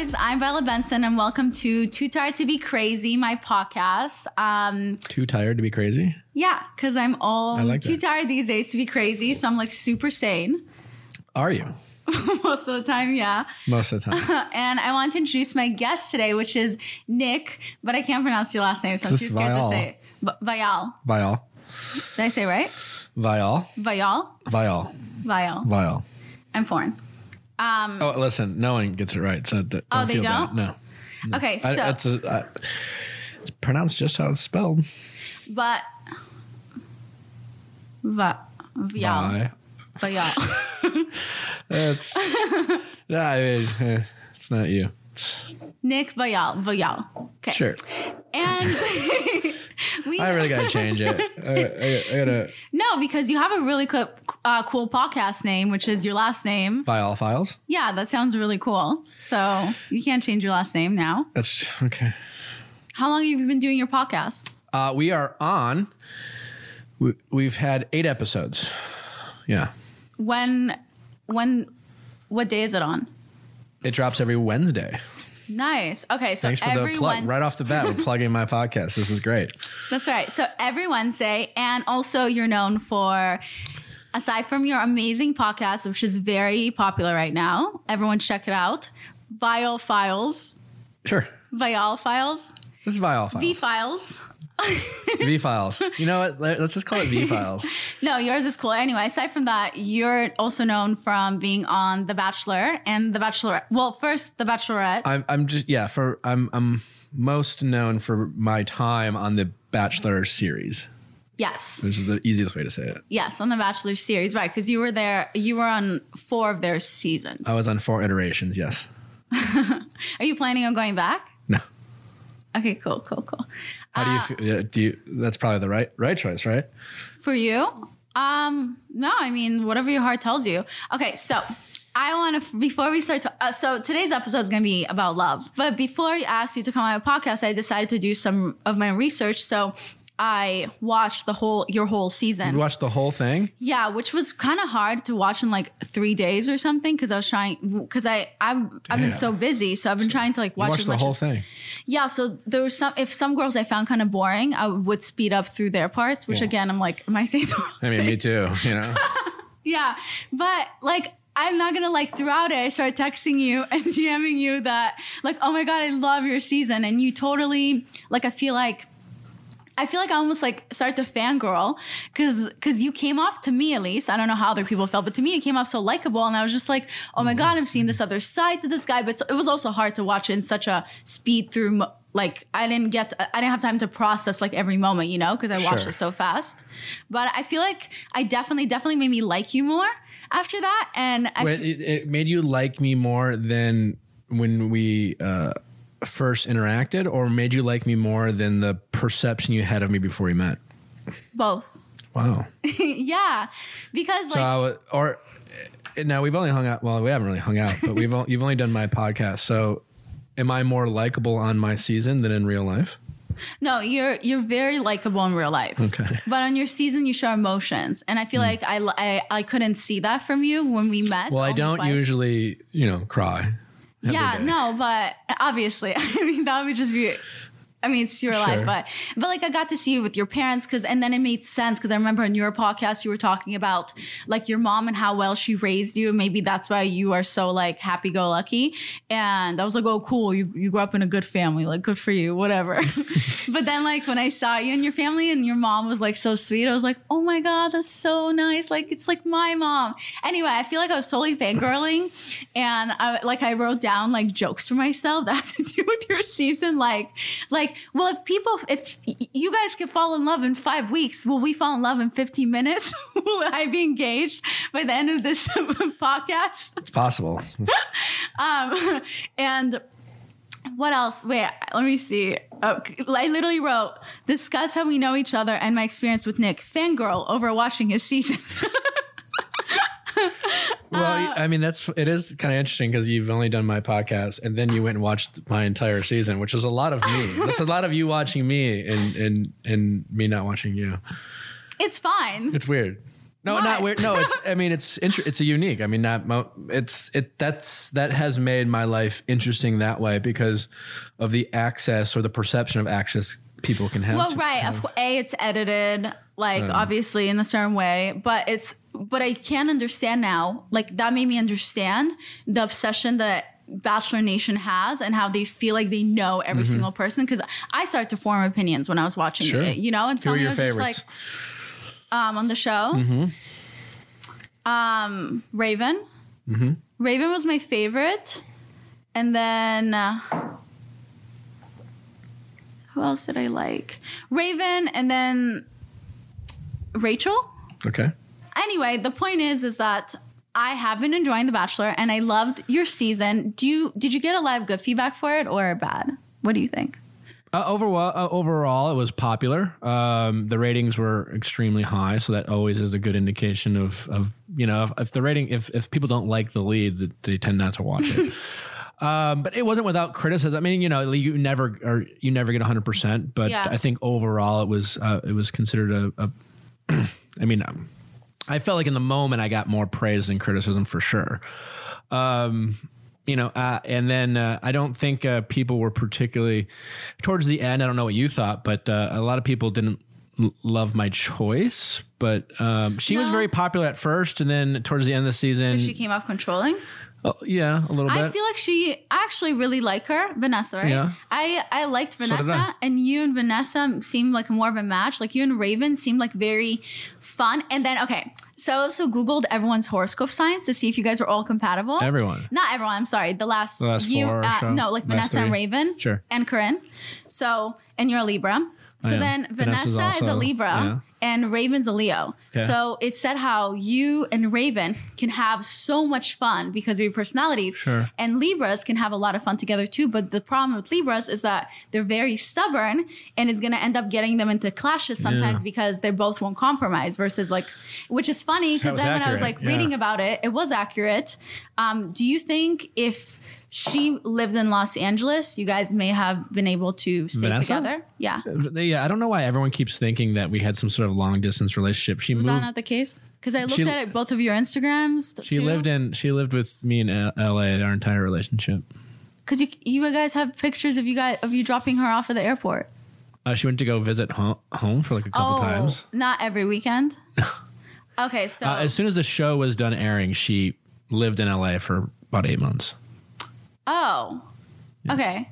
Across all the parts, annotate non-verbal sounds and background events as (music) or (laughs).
guys, I'm Bella Benson, and welcome to Too Tired to Be Crazy, my podcast. Um, Too tired to be crazy? yeah, because I'm all like too that. tired these days to be crazy, so I'm like super sane Are you? (laughs) most of the time. Yeah, Most of the time. (laughs) and I want to introduce my guest today, which is Nick, but I can't pronounce your last name, so I'm too scared to say it. V- Vial. Vial. Did I say it right? Vial. Vial. Vial. Vial. Vial. I'm foreign. Um, Oh, listen, no one gets it right. So don't Oh, they don't? No. okay, so I, it's, a, I, it's pronounced just how it's spelled. but va, Vial. Vi. Vial. (laughs) That's. (laughs) yeah, I mean, eh, it's not you. Nick Viall. Vial. Okay. sure. And (laughs) (laughs) we I really got to (laughs) change it. I, I, I got to. no, because you have a really cool, uh, cool podcast name, which is your last name. Viall files? Yeah, that sounds really cool. So you can't change your last name now. That's okay. How long have you been doing your podcast? Uh, we are on. We, we've had eight episodes. Yeah. When, when, what day is it on? It drops every Wednesday. Nice. Okay, so Thanks for every the plug. Wednesday. Right off the bat, we're plugging my podcast. This is great. That's right. So every Wednesday, and also you're known for, aside from your amazing podcast, which is very popular right now, everyone check it out. Viall Files, Sure. Viall Files, This is Viall files. V Files. (laughs) V files. You know what? Let- Let's just call it V files. (laughs) No, yours is cool. Anyway, aside from that, you're also known from being on The Bachelor and The Bachelorette. Well, first The Bachelorette. I'm, I'm just yeah. For I'm I'm most known for my time on the Bachelor series, yes, which is the easiest way to say it. yes, on the Bachelor series, right? Because you were there. You were on four of their seasons. I was on four iterations. Yes. (laughs) Are you planning on going back? No. Okay, cool, cool, cool. How do you feel? Yeah, do you? That's probably the right right choice, right? For you? Um, no, I mean, whatever your heart tells you. Okay, so I want to, before we start, to, uh, so today's episode is going to be about love. But before I asked you to come on my podcast, I decided to do some of my research. So I watched the whole, your whole season. You watched the whole thing. Yeah, which was kind of hard to watch in like three days or something because I was trying because I I've, I've been so busy, so I've been trying to like watch the whole as- thing. yeah, so there was some if some girls I found kind of boring, I would speed up through their parts, which Yeah. again I'm like, am I saying the wrong I mean, thing? me too. You know. (laughs) Yeah, but like I'm not gonna like throughout it. I start texting you (laughs) and DMing you that like, oh my god, I love your season, and you totally like. I feel like. I feel like I almost like start to fangirl because because you came off to me at least I don't know how other people felt but to me you came off so likable and I was just like oh my god I'm seeing this other side to this guy but it was also hard to watch in such a speed through like I didn't get I didn't have time to process like every moment you know because I watched Sure. it so fast but I feel like I definitely definitely made me like you more after that and I Wait, it, it made you like me more than when we uh, first interacted, or made you like me more than the perception you had of me before we met? both Wow. (laughs) yeah because like so, I was, or uh, now we've only hung out. Well, we haven't really hung out, but we've (laughs) o- you've only done my podcast. So, am I more likable on my season than in real life? No, you're you're very likable in real life. Okay. But on your season, you show emotions, and I feel like I, I I couldn't see that from you when we met. Well, I don't twice. usually, you know, cry. Yeah, day. no, but obviously, (laughs) I mean that would just be. I mean, it's your life, but but like I got to see you with your parents because, and then it made sense because I remember in your podcast you were talking about like your mom and how well she raised you. Maybe that's why you are so like happy go lucky. And I was like, oh, cool, you you grew up in a good family, like good for you, whatever. (laughs) but then like when I saw you and your family and your mom was like so sweet, I was like, oh my god, that's so nice. Like it's like my mom. Anyway, I feel like I was totally fangirling, and I like I wrote down like jokes for myself (laughs) that had to do with your season, like like well if people if you guys can fall in love in five weeks, will we fall in love in fifteen minutes? (laughs) will I be engaged by the end of this (laughs) podcast? It's possible. (laughs) Um, and what else? Wait, let me see. Oh, I literally wrote, discuss how we know each other and my experience with Nick. Fangirl over watching his season. Well, Uh, I mean, that's it is kind of interesting because you've only done my podcast and then you went and watched my entire season, which is a lot of me. (laughs) that's a lot of you watching me and and and me not watching you. it's fine. It's weird. No, Why? not weird. No, it's. I mean, it's (laughs) inter- it's a unique. I mean, not mo- it's it. That's that has made my life interesting that way because of the access or the perception of access people can have. Well, to- right. Course, a it's edited like obviously in a certain way, but it's but I can understand now. Like that made me understand the obsession that Bachelor Nation has and how they feel like they know every single person. Because I started to form opinions when I was watching Mm-hmm. Sure. it. You know, and some your was just like favorites? um, on the show. Um, Raven. Raven was my favorite, and then. Uh, who else did I like? Raven and then Rachel. okay. Anyway, the point is is that I have been enjoying The Bachelor and I loved your season. Do you did you get a lot of good feedback for it or bad? What do you think? Uh, overall, uh, overall, it was popular. Um, the ratings were extremely high, so that always is a good indication of, of you know, if, if the rating, if, if people don't like the lead, th- they tend not to watch it. (laughs) um, but it wasn't without criticism. I mean, you know, you never or you never get hundred percent, but Yeah. I think overall it was uh, it was considered a. a (clears throat) I mean, I felt like in the moment I got more praise than criticism for sure. Um, you know, uh, and then uh, I don't think uh, people were particularly towards the end. I don't know what you thought, but uh, a lot of people didn't l- love my choice. But um, she was very popular at first, and then towards the end of the season, She came off controlling. Oh, yeah, a little bit. I feel like she I actually really like her, Vanessa, right? Yeah. I I liked Vanessa I. and you and Vanessa seemed like more of a match. Like you and Raven seemed like very fun. And then okay, so I also Googled everyone's horoscope signs to see if you guys were all compatible. Everyone. Not everyone, I'm sorry. The last The last you four uh, so? no, like Vanessa and? Raven. Sure. And Corinne. So and you're a Libra. So then Vanessa is a Libra yeah. And Raven's a Leo. Okay. So it said how you and Raven can have so much fun because of your personalities. Sure. And Libras can have a lot of fun together too. But the problem with Libras is that they're very stubborn and it's going to end up getting them into clashes sometimes Yeah. because they both won't compromise versus like, which is funny because then when I was accurate, like reading about it, it was accurate. Um, do you think if she lived in Los Angeles, you guys may have been able to stay Vanessa? together? Yeah. yeah, I don't know why everyone keeps thinking that we had some sort of long distance relationship. She that moved. not the case? Because I looked She- at it, both of your Instagrams. She lived in. She lived with me in L- L.A. Our entire relationship. because you you guys have pictures of you guys of you dropping her off at the airport. Uh, she went to go visit home, home for like a couple times. Oh, not every weekend. (laughs) okay, so Uh, as soon as the show was done airing, she lived in LA for about eight months. Oh, okay.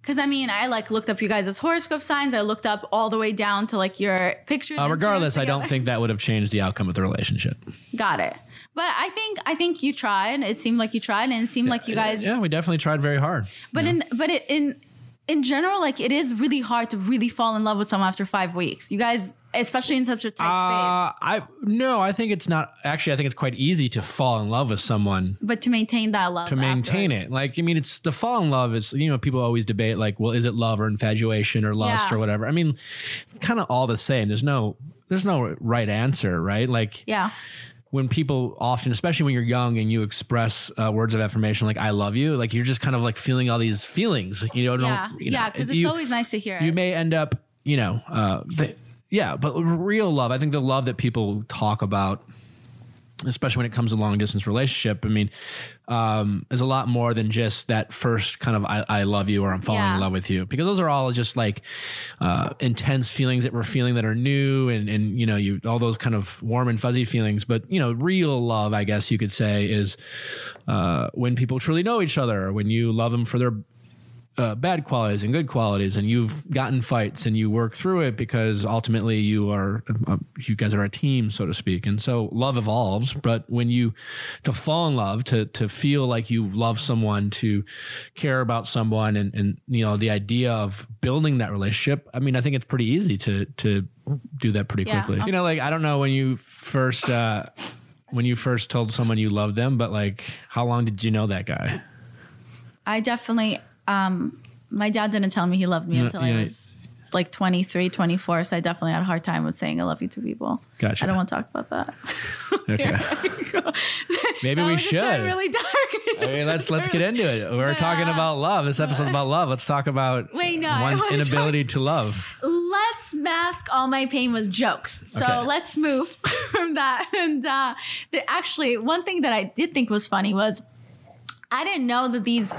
Because I mean, I like looked up you guys' horoscope signs. I looked up all the way down to like your pictures. Uh, regardless, I don't think that would have changed the outcome of the relationship. Got it. But I think I think you tried. It seemed like you tried, and it seemed like you guys. Yeah, we definitely tried very hard. But in but it in in general, like it is really hard to really fall in love with someone after five weeks. You guys, especially in such a tight Uh, I no, I think it's not. Actually, I think it's quite easy to fall in love with someone but to maintain that love, to maintain afterwards. it. Like, I mean, it's the fall in love is, you know, people always debate, like, well, is it love or infatuation or lust Yeah. or whatever? I mean, it's kind of all the same. There's no, there's no right answer, right? Like, Yeah. when people often, especially when you're young and you express uh, words of affirmation like "I love you," like you're just kind of like feeling all these feelings. You know, Yeah, don't, you know, yeah, because it's you- always nice to hear you it. may end up, you know, uh, th- yeah, but real love. I think the love that people talk about, especially when it comes to long distance relationship, I mean, um, is a lot more than just that first kind of I, I love you or I'm falling Yeah. in love with you because those are all just like uh, intense feelings that we're feeling that are new and and you know you all those kind of warm and fuzzy feelings. But you know, real love, I guess you could say, is uh, when people truly know each other, when you love them for their uh, bad qualities and good qualities, and you've gotten fights and you work through it because ultimately you are, uh, you guys are a team, so to speak. And so love evolves. But when you to fall in love, to to feel like you love someone, to care about someone, and and you know the idea of building that relationship. I mean, I think it's pretty easy to to do that pretty Yeah. quickly. You know, like I don't know when you first. Uh, when you first told someone you loved them, but like, how long did you know that guy? I definitely, um, my dad didn't tell me he loved me Yeah, until yeah. I was like 23, 24. So I definitely had a hard time with saying I love you to people. Gotcha. I don't want to talk about that. Okay. (laughs) (laughs) Maybe That we should. really dark. (laughs) I mean, let's let's get into it. We're talking about love. This episode's about love. Let's talk about Wait, no, one's inability to love. Let's mask, all my pain was jokes. So Okay. let's move from that. And uh, the, actually, one thing that I did think was funny was I didn't know that these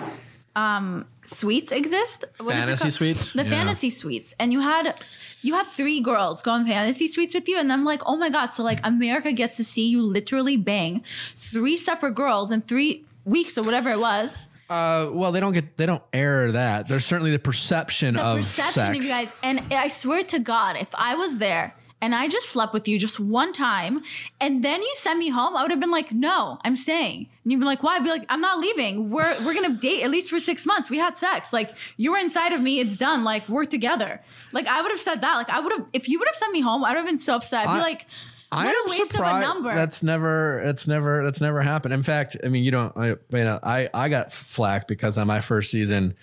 um, suites exist. What Fantasy suites? The Yeah. fantasy suites, and you had you had three girls go on fantasy suites with you, and I'm like, oh my god! So like America gets to see you literally bang three separate girls in three weeks or whatever it was. Uh, well, they don't get they don't air that. There's certainly the perception of the of perception sex. of you guys. And I swear to God, if I was there and I just slept with you just one time and then you sent me home, I would have been like, no, I'm staying. And you'd be like, why? I'd be like, I'm not leaving. We're we're gonna date at least for six months. We had sex. Like you were inside of me, it's done. Like we're together. Like I would have said that. Like I would have if you would have sent me home, I would have been so upset. I'd be I- like, I what am a waste of a number. That's never. It's never. That's never happened. In fact, I mean, you don't. I, you know, I I got flack because on my first season.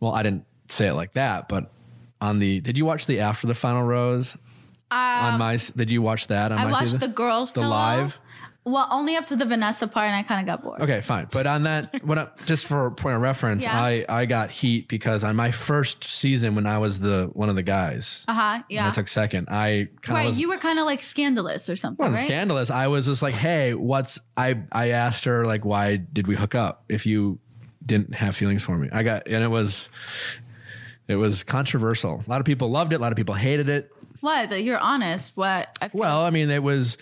Well, I didn't say it like that, but on the. Did you watch the after the final rose? On my. Did you watch that on Um, I my watched season? the girls the live. Well, only up to the Vanessa part, and I kind of got bored. Okay, fine. But on that, (laughs) when I, just for point of reference, Yeah. I I got heat because on my first season when I was the one of the guys, Uh huh. Yeah. I took second. I kind of Right. was You were kind of like scandalous or something, wasn't right? scandalous. I was just like, hey, what's I I asked her like why did we hook up if you didn't have feelings for me? I got and it was it was controversial. A lot of people loved it, a lot of people hated it. What? That You're honest. What? I Well, I mean, it was,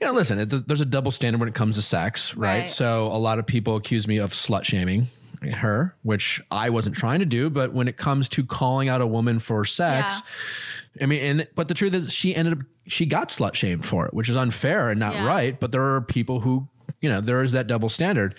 you know, listen, it, there's a double standard when it comes to sex, right? Right. So a lot of people accuse me of slut shaming her, which I wasn't trying to do. But when it comes to calling out a woman for sex, I mean, and but the truth is, she ended up she got slut shamed for it, which is unfair and not Yeah. right. But there are people who. You know, there is that double standard,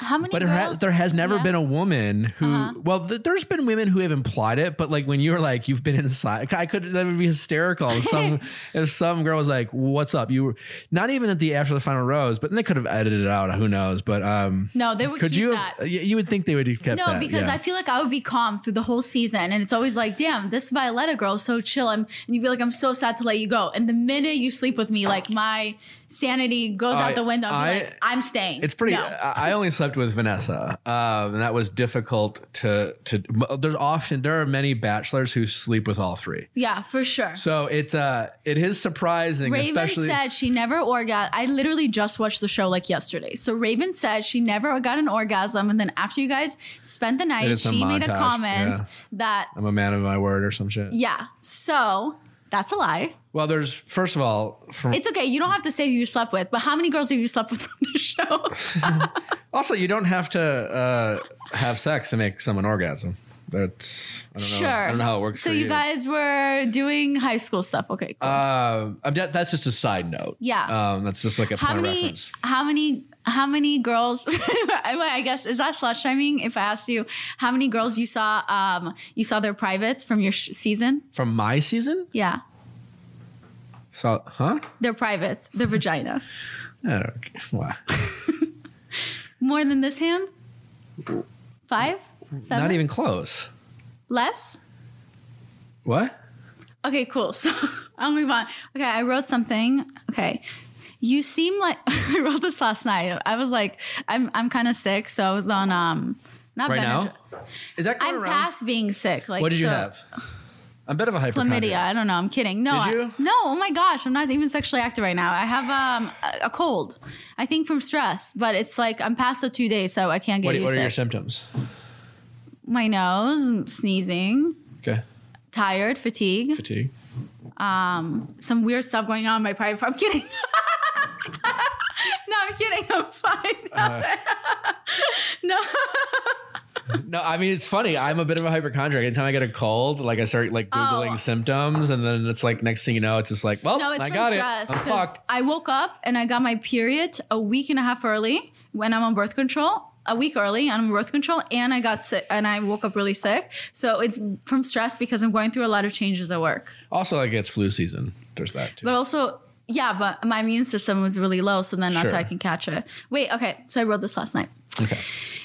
How many but there, girls? ha- there has never Yeah. Uh-huh. been a woman who. Well, th- there's been women who have implied it, but like when you're like you've been inside, I could that would be hysterical. If some (laughs) if some girl was like, "What's up?" You were not even at the after the final rose, but they could have edited it out. Who knows? But um, No, they would could keep you? that. You would think they would have kept No, that. because yeah. I feel like I would be calm through the whole season, and it's always like, "Damn, this Violetta girl is so chill," I'm, and you'd be like, "I'm so sad to let you go." And the minute you sleep with me, like my sanity goes I- out the window. I'm I- like, "I'm staying." It's pretty. No. I only slept with Vanessa, um, and that was difficult to to. There's often there are many bachelors who sleep with all three, yeah, for sure. so it's uh it is surprising, Raven especially. said she never orgasm. I literally just watched the show like yesterday. So Raven said she never got an orgasm, and then after you guys spent the night, she some made a comment yeah. that I'm a man of my word or some shit. yeah. So that's a lie. Well, there's first of all, from It's okay. You don't have to say who you slept with, but how many girls have you slept with on the show? (laughs) also you don't have to uh, have sex to make someone orgasm. That's I don't know. sure. I don't know how it works. So for you guys were doing high school stuff. Okay. Cool. Uh, I'm de- that's just a side note. Yeah. Um, that's just like a how many? reference. How many? How many girls? (laughs) I I guess is that slut shaming? If I asked you how many girls you saw, um, you saw their privates from your sh- season. From my season, Yeah, so huh? their privates, their vagina. I don't. Wow. (laughs) More than this hand? Five? Seven? Not even close. less. What? Okay, cool. (laughs) So I'll move on. Okay, I wrote something. Okay. You seem like (laughs) I wrote this last night. I was like, I'm I'm kind of sick, so I was on um not Right Benadryl. now? Is that I'm around? past being sick. Like what did you so- have? I'm a bit of a (sighs) Chlamydia. I don't know. I'm kidding. No, Did I- no. Oh my gosh, I'm not even sexually active right now. I have um a- a cold. I think from stress, but it's like I'm past the two days, so I can't get What, you what are your symptoms? My nose, sneezing, Okay. tired, fatigue, Fatigue. Um, some weird stuff going on in my private. I'm kidding. (laughs) no, I'm kidding. I'm fine. Uh, (laughs) no. No, I mean it's funny. I'm a bit of a hypochondriac. Anytime I get a cold, like I start like googling Oh. symptoms, and then it's like next thing you know, it's just like, well, No, it's I from got stress. it. I'm fucked. I woke up and I got my period a week and a half early when I'm on birth control. A week early on birth control, and I got sick, and I woke up really sick. So it's from stress because I'm going through a lot of changes at work. Also, like it's flu season. There's that too. But also, yeah, but my immune system was really low, so then that's Sure. how I can catch it. Wait, okay. So I wrote this last night. okay.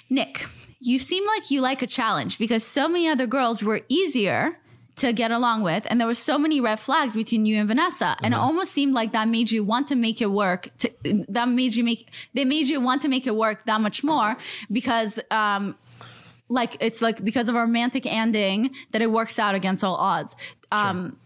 Nick, you seem like you like a challenge because so many other girls were easier to get along with, and there were so many red flags between you and Vanessa, and it almost seemed like that made you want to make it work. To, that made you make they made you want to make it work that much more because. Um, like it's like because of a romantic ending that it works out against all odds. Um,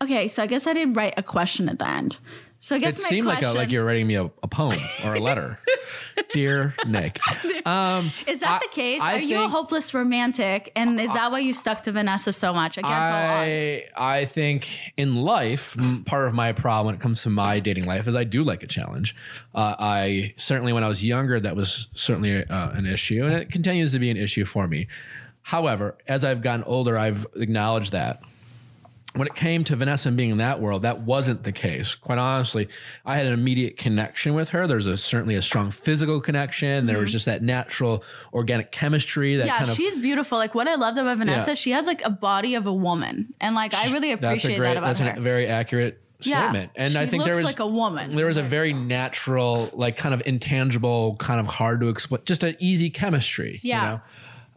Okay, so I guess I didn't write a question at the end. So I guess It seemed like a, like you're writing me a, a poem or a letter, (laughs) (laughs) dear Nick. Um, is that I- the case? I Are you a hopeless romantic? And is that why you stuck to Vanessa so much against all odds? I I think in life, part of my problem when it comes to my dating life is I do like a challenge. Uh, I certainly when I was younger that was certainly uh, an issue, and it continues to be an issue for me. However, as I've gotten older, I've acknowledged that. When it came to Vanessa and being in that world, that wasn't the case. Quite honestly, I had an immediate connection with her. There's a certainly a strong physical connection. There was just that natural, organic chemistry. That Mm-hmm. yeah, kind of she's beautiful. Like what I loved about Vanessa, Yeah. she has like a body of a woman, and like I really that's appreciate great that about that's her. a very accurate statement. Yeah. and i think there was like a woman. there was a very natural like kind of intangible kind of hard to explain just an easy chemistry Yeah. you know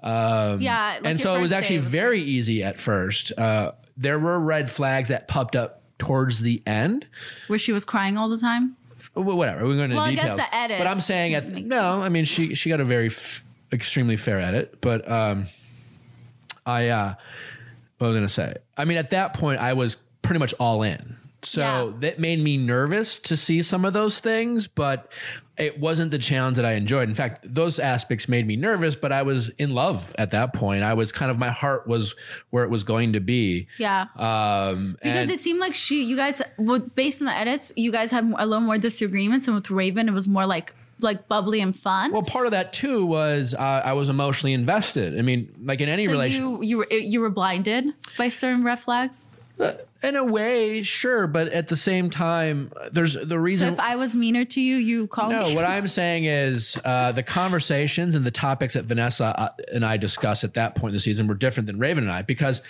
um, yeah, like and so it was actually was very easy at first. Uh, there were red flags that popped up towards the end. Where she was crying all the time. Well, whatever we're going to Well, I guess the edits but i'm saying at no i mean she she got a very f- extremely fair edit but um i uh what was I going to say? I mean at that point i was pretty much all in. So Yeah. that made me nervous to see some of those things but it wasn't the challenge that i enjoyed in fact those aspects made me nervous but i was in love at that point i was kind of my heart was where it was going to be Yeah. um Because it seemed like she, you guys, well, based on the edits, you guys had a little more disagreements, and with Raven, it was more like like bubbly and fun. well part of that too was uh, i was emotionally invested i mean like in any so relationship you you were you were blinded by certain red flags. In a way, sure, but at the same time, there's the So reason. if I was meaner to you, you call no, me. No, what (laughs) I'm saying is uh, the conversations and the topics that Vanessa uh, and I discussed at that point in the season were different than Raven and I because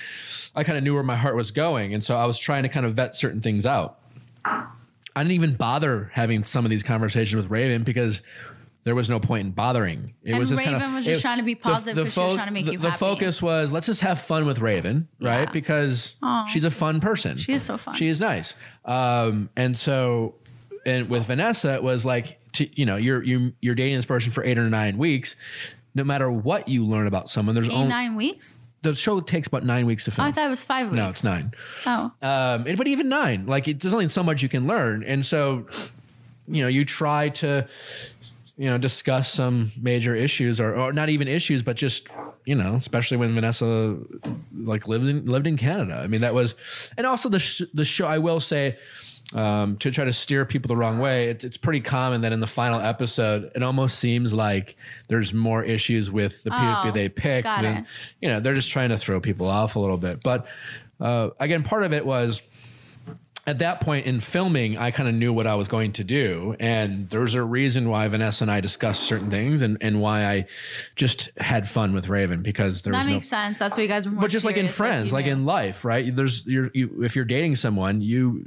I kind of knew where my heart was going, and so I was trying to kind of vet certain things out. I didn't even bother having some of these conversations with Raven because there was no point in bothering. It And was just kind Raven of, was just trying to be positive she was trying to make the, you the happy. The focus was let's just have fun with Raven, right? Yeah. Because she's a fun person. She is so fun. She is nice. Um, and so, and with Vanessa, it was like, to, you know, you're you you're dating this person for eight or nine weeks. No matter what you learn about someone, there's Eight, only nine weeks. the show takes about nine weeks to Oh, film. I thought it was five weeks. no, it's nine. Oh, Um, and, but even nine, like it, there's only so much you can learn, and so you know you try to you know discuss some major issues or, or not even issues, but just you know, especially when Vanessa like lived in lived in Canada. I mean, that was, and also the sh- the show. I will say. Um, to try to steer people the wrong way, it's, it's pretty common that in the final episode, it almost seems like there's more issues with the people Oh, they pick got than it. you know they're just trying to throw people off a little bit. But uh, again, part of it was at that point in filming, I kind of knew what I was going to do. And there's a reason why Vanessa and I discussed certain things and, and why I just had fun with Raven because there that was no. makes sense. That's why you guys were. But just like in friends, like in life, right? There's you're, you if you're dating someone, you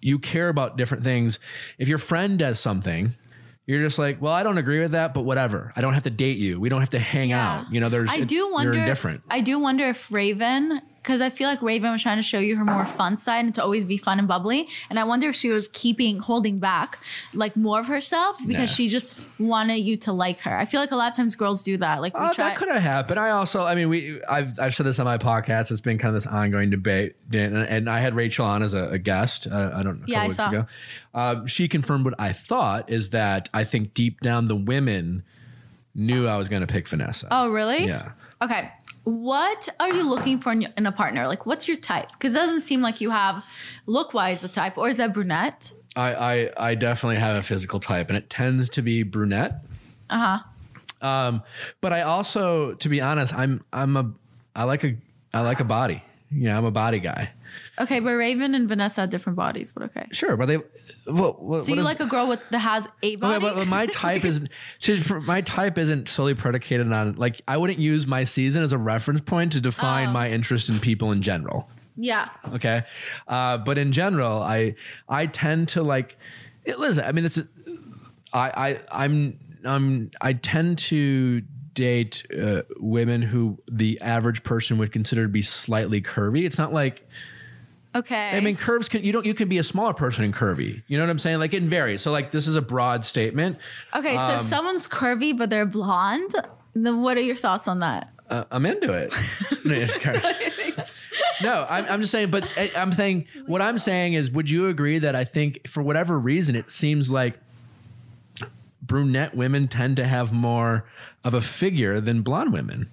you- care about different things. If your friend does something, you're just like, well, I don't agree with that, but whatever. I don't have to date you. We don't have to hang Yeah. out. You know, there's I it- do wonder. You're if- I do wonder if Raven, because I feel like Raven was trying to show you her more fun side and to always be fun and bubbly, and I wonder if she was keeping holding back like more of herself because Nah. she just wanted you to like her. I feel like a lot of times girls do that. Like we Uh, try. that could have happened. I also, I mean, we, I've, I've said this on my podcast. It's been kind of this ongoing debate, and, and I had Rachel on as a, a guest. Uh, I don't know, a Yeah, I saw. ago. Uh, she confirmed what I thought is that I think deep down the women knew I was going to pick Vanessa. oh, really? yeah. Okay. What are you looking for in, in a partner? Like, what's your type? Because it doesn't seem like you have look wise a type, or is that brunette? I, I, I definitely have a physical type, and it tends to be brunette. Uh huh. Um, but I also, to be honest, I'm, I'm a, I like a, I like a body. You know, I'm a body guy. Okay, but Raven and Vanessa have different bodies, but okay. Sure, but they. What, what, So you like a girl with that has a body? Okay, but my type is (laughs) my type isn't solely predicated on like I wouldn't use my season as a reference point to define Oh. my interest in people in general. yeah. Okay, uh, but in general, I I tend to like. it- Listen, I mean, it's I I I'm I'm I tend to date uh, women who the average person would consider to be slightly curvy. It's not like Okay. I mean, curves can you don't you can be a smaller person and curvy. You know what I'm saying? Like it varies. So like this is a broad statement. okay, so if someone's curvy but they're blonde, then what are your thoughts on that? Uh, I'm into it. (laughs) no, I'm, I'm just saying, but I- I'm saying what I'm saying is, would you agree that I think for whatever reason it seems like brunette women tend to have more of a figure than blonde women.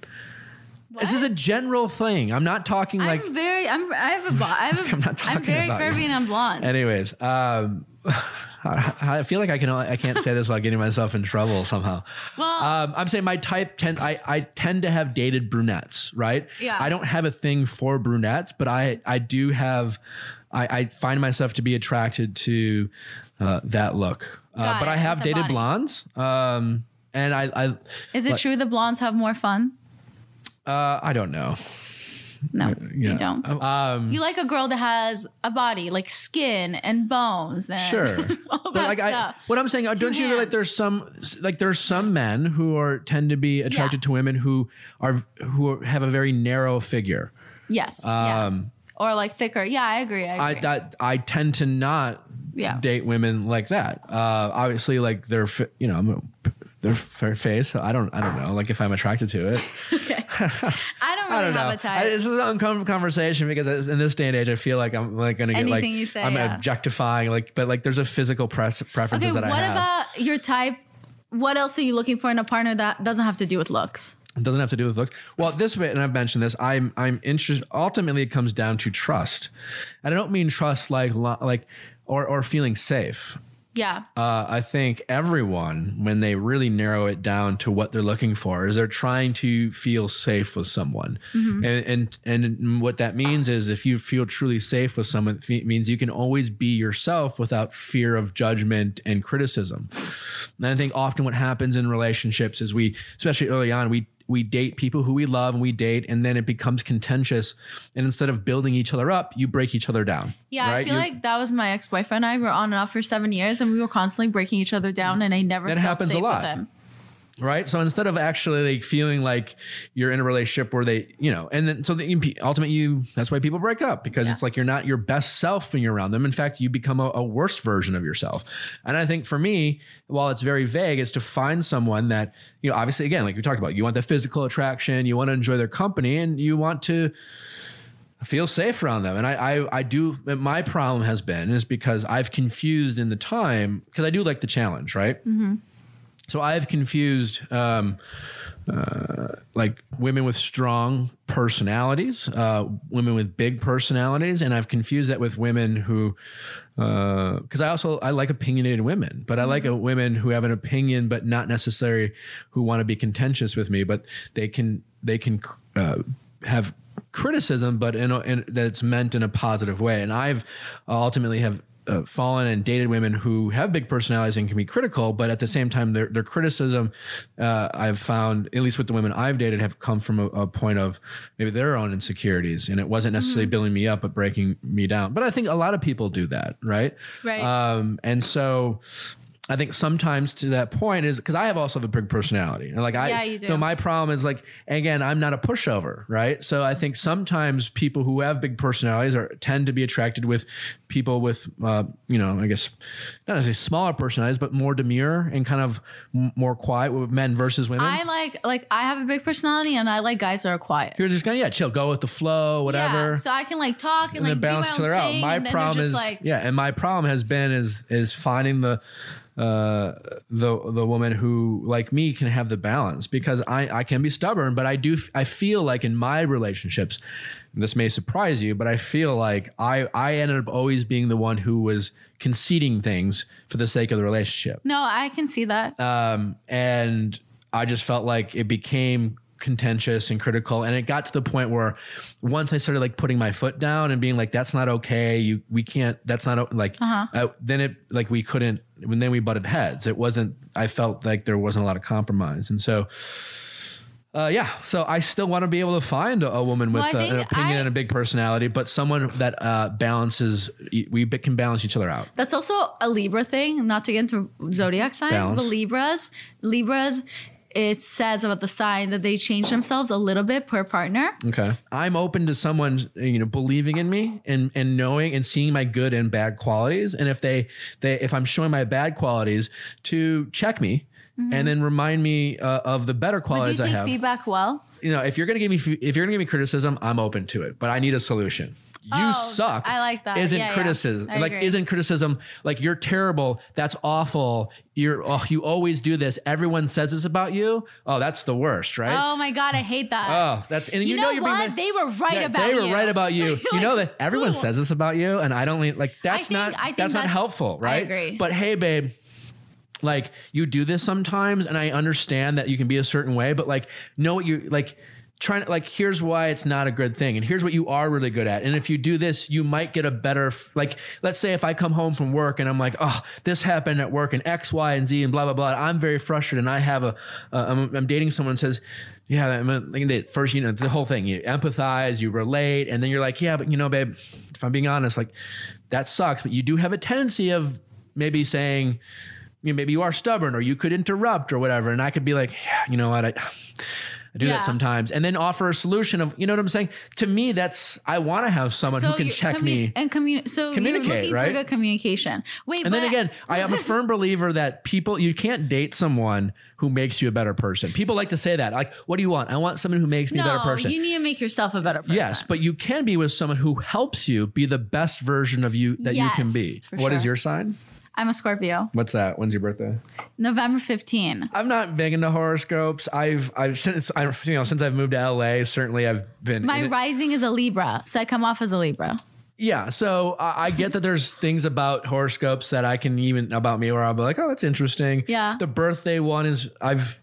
This is a general thing. I'm not talking like. I'm very. I'm. I have a. I have (laughs) a. I'm not I'm talking very about you. curvy and I'm blonde. Anyways, um, (laughs) I I feel like I can. I can't say this without getting myself in trouble somehow. Well- um, I'm saying my type tend I, I tend to have dated brunettes, right? Yeah. I don't have a thing for brunettes, but I I do have. I, I find myself to be attracted to uh, that look, uh, but it, I have dated body. blondes, um, and I I Is it like- true the blondes have more fun? uh, I don't know. No, Yeah. you don't. Um, you like a girl that has a body, like skin and bones, and Sure, (laughs) all but that like I, what I'm saying, uh, don't you feel like there's some like there's some men who are tend to be attracted Yeah. to women who are who have a very narrow figure. yes, yeah. Um, or like thicker. Yeah, I agree. I I that I tend to not Yeah. date women like that. Uh, obviously, like they're you know I'm- their face. I don't I don't know. Like if I'm attracted to it. (laughs) okay. (laughs) I don't really I don't know. have a type. I, this is an uncomfortable conversation because in this day and age, I feel like I'm like gonna get like you say, I'm yeah. objectifying like, but like there's a physical press, preferences okay, that I have. What about your type? What else are you looking for in a partner that doesn't have to do with looks? It doesn't have to do with looks. Well, this way, and I've mentioned this. I'm I'm interested. Ultimately, it comes down to trust, and I don't mean trust like like or or feeling safe. Yeah. Uh, I think everyone, when they really narrow it down to what they're looking for, is they're trying to feel safe with someone, and, and and what that means is if you feel truly safe with someone, it means you can always be yourself without fear of judgment and criticism. And I think often what happens in relationships is we, especially early on, we we date people who we love and we date, and then it becomes contentious. And instead of building each other up, you break each other down. Yeah, I feel You- like that was my ex boyfriend. and I were on and off for seven years, and we were constantly breaking each other down, and I never That happens a lot. Right? So instead of actually like feeling like you're in a relationship where they, you know, and then so the ultimately you that's why people break up because it's like you're not your best self when you're around them. In fact, you become a, a worse version of yourself. And I think for me, while it's very vague, is to find someone that you know, obviously, again, like we talked about, you want the physical attraction, you want to enjoy their company, and you want to feel safe around them. And I, I, I do. My problem has been is because I've confused in the time because I do like the challenge, right? Mm-hmm. So I've confused um, uh, like women with strong personalities, uh, women with big personalities, and I've confused that with women who, because I also I like opinionated women, but I like a, women who have an opinion, but not necessarily who want to be contentious with me, but they can they can uh, have criticism, but in, a, in that it's meant in a positive way. And I've ultimately have uh, fallen and dated women who have big personalities and can be critical, but at the same time, their their criticism, uh, I've found, at least with the women I've dated, have come from a, a point of maybe their own insecurities, and it wasn't necessarily building me up, but breaking me down. But I think a lot of people do that, right? Right. Um, and so. I think sometimes to that point is because I have also have a big personality, and like I, Yeah, you do. so my problem is like again, I'm not a pushover, right? So I think sometimes people who have big personalities are tend to be attracted with people with, uh, you know, I guess not necessarily smaller personalities, but more demure and kind of m- more quiet with men versus women. I like like I have a big personality, and I like guys that are quiet. You're just gonna yeah, chill, go with the flow, whatever. Yeah, so I can like talk and, and like balance each my other out. My and then they're problem is like yeah, and my problem has been is is finding the uh the the woman who like me can have the balance because I I can be stubborn, but I do I feel like in my relationships, and this may surprise you, but I feel like I I ended up always being the one who was conceding things for the sake of the relationship no, I can see that. um, and I just felt like it became contentious and critical and it got to the point where once i started like putting my foot down and being like that's not okay you we can't that's not like uh, then it like we couldn't when then we butted heads it wasn't i felt like there wasn't a lot of compromise and so uh, yeah, so I still want to be able to find a, a woman with Well, I uh, an opinion I- and a big personality, but someone that uh, balances. We can balance each other out. That's also a Libra thing. Not to get into zodiac signs, Balance. but Libras, Libras, it says about the sign that they change themselves a little bit per partner. Okay. I'm open to someone, you know, believing in me and and knowing and seeing my good and bad qualities. And if they they if I'm showing my bad qualities, to check me and then remind me uh, of the better Mm-hmm. But do qualities you I take have. feedback well? You know, if you're gonna give me if you're gonna give me criticism, I'm open to it, but I need a solution. You Oh, suck. I like that. Isn't Yeah, yeah. criticism I like agree. isn't criticism like you're terrible? That's awful. You're oh, you always do this. Everyone says this about you. Oh, that's the worst, right? Oh my god, I hate that. Oh, that's and you, you, know, you're what? being they were right Yeah, about they you. were right about you. (laughs) you know that everyone says this about you, and I don't like that's think- not I think that's not that's- helpful, I right? agree. But hey, babe, like you do this sometimes, and I understand that you can be a certain way, but like know what you like. Trying to like, here's why it's not a good thing, and here's what you are really good at. And if you do this, you might get a better. Like, let's say if I come home from work and I'm like, oh, this happened at work, and X, Y, and Z, and blah blah blah. I'm very frustrated, and I have a, uh, I'm, I'm dating someone says, yeah, like the first, you know, the whole thing. You empathize, you relate, and then you're like, yeah, but you know, babe, if I'm being honest, like that sucks. But you do have a tendency of maybe saying, you know, maybe you are stubborn, or you could interrupt, or whatever. And I could be like, yeah, you know what, I. I do Yeah. that sometimes, and then offer a solution of, you know what I'm saying. To me, that's I want to have someone who can check commu- me. and communicate. So Communicate, you're looking right? for good communication. Wait, And but then again, I am a (laughs) firm believer that people you can't date someone who makes you a better person. People like to say that. Like, what do you want? I want someone who makes me no, a better person. you need to make yourself a better person. Yes, but you can be with someone who helps you be the best version of you that you can be. What is sure. your sign? I'm a Scorpio. What's that? When's your birthday? November 15. I'm not big into horoscopes. I've I've since I you know since I've moved to LA, certainly I've been My rising is a Libra, so I come off as a Libra. Yeah, so I, I get that there's things about horoscopes that I can even about me where I'll be like, oh, that's interesting. Yeah. The birthday one is I've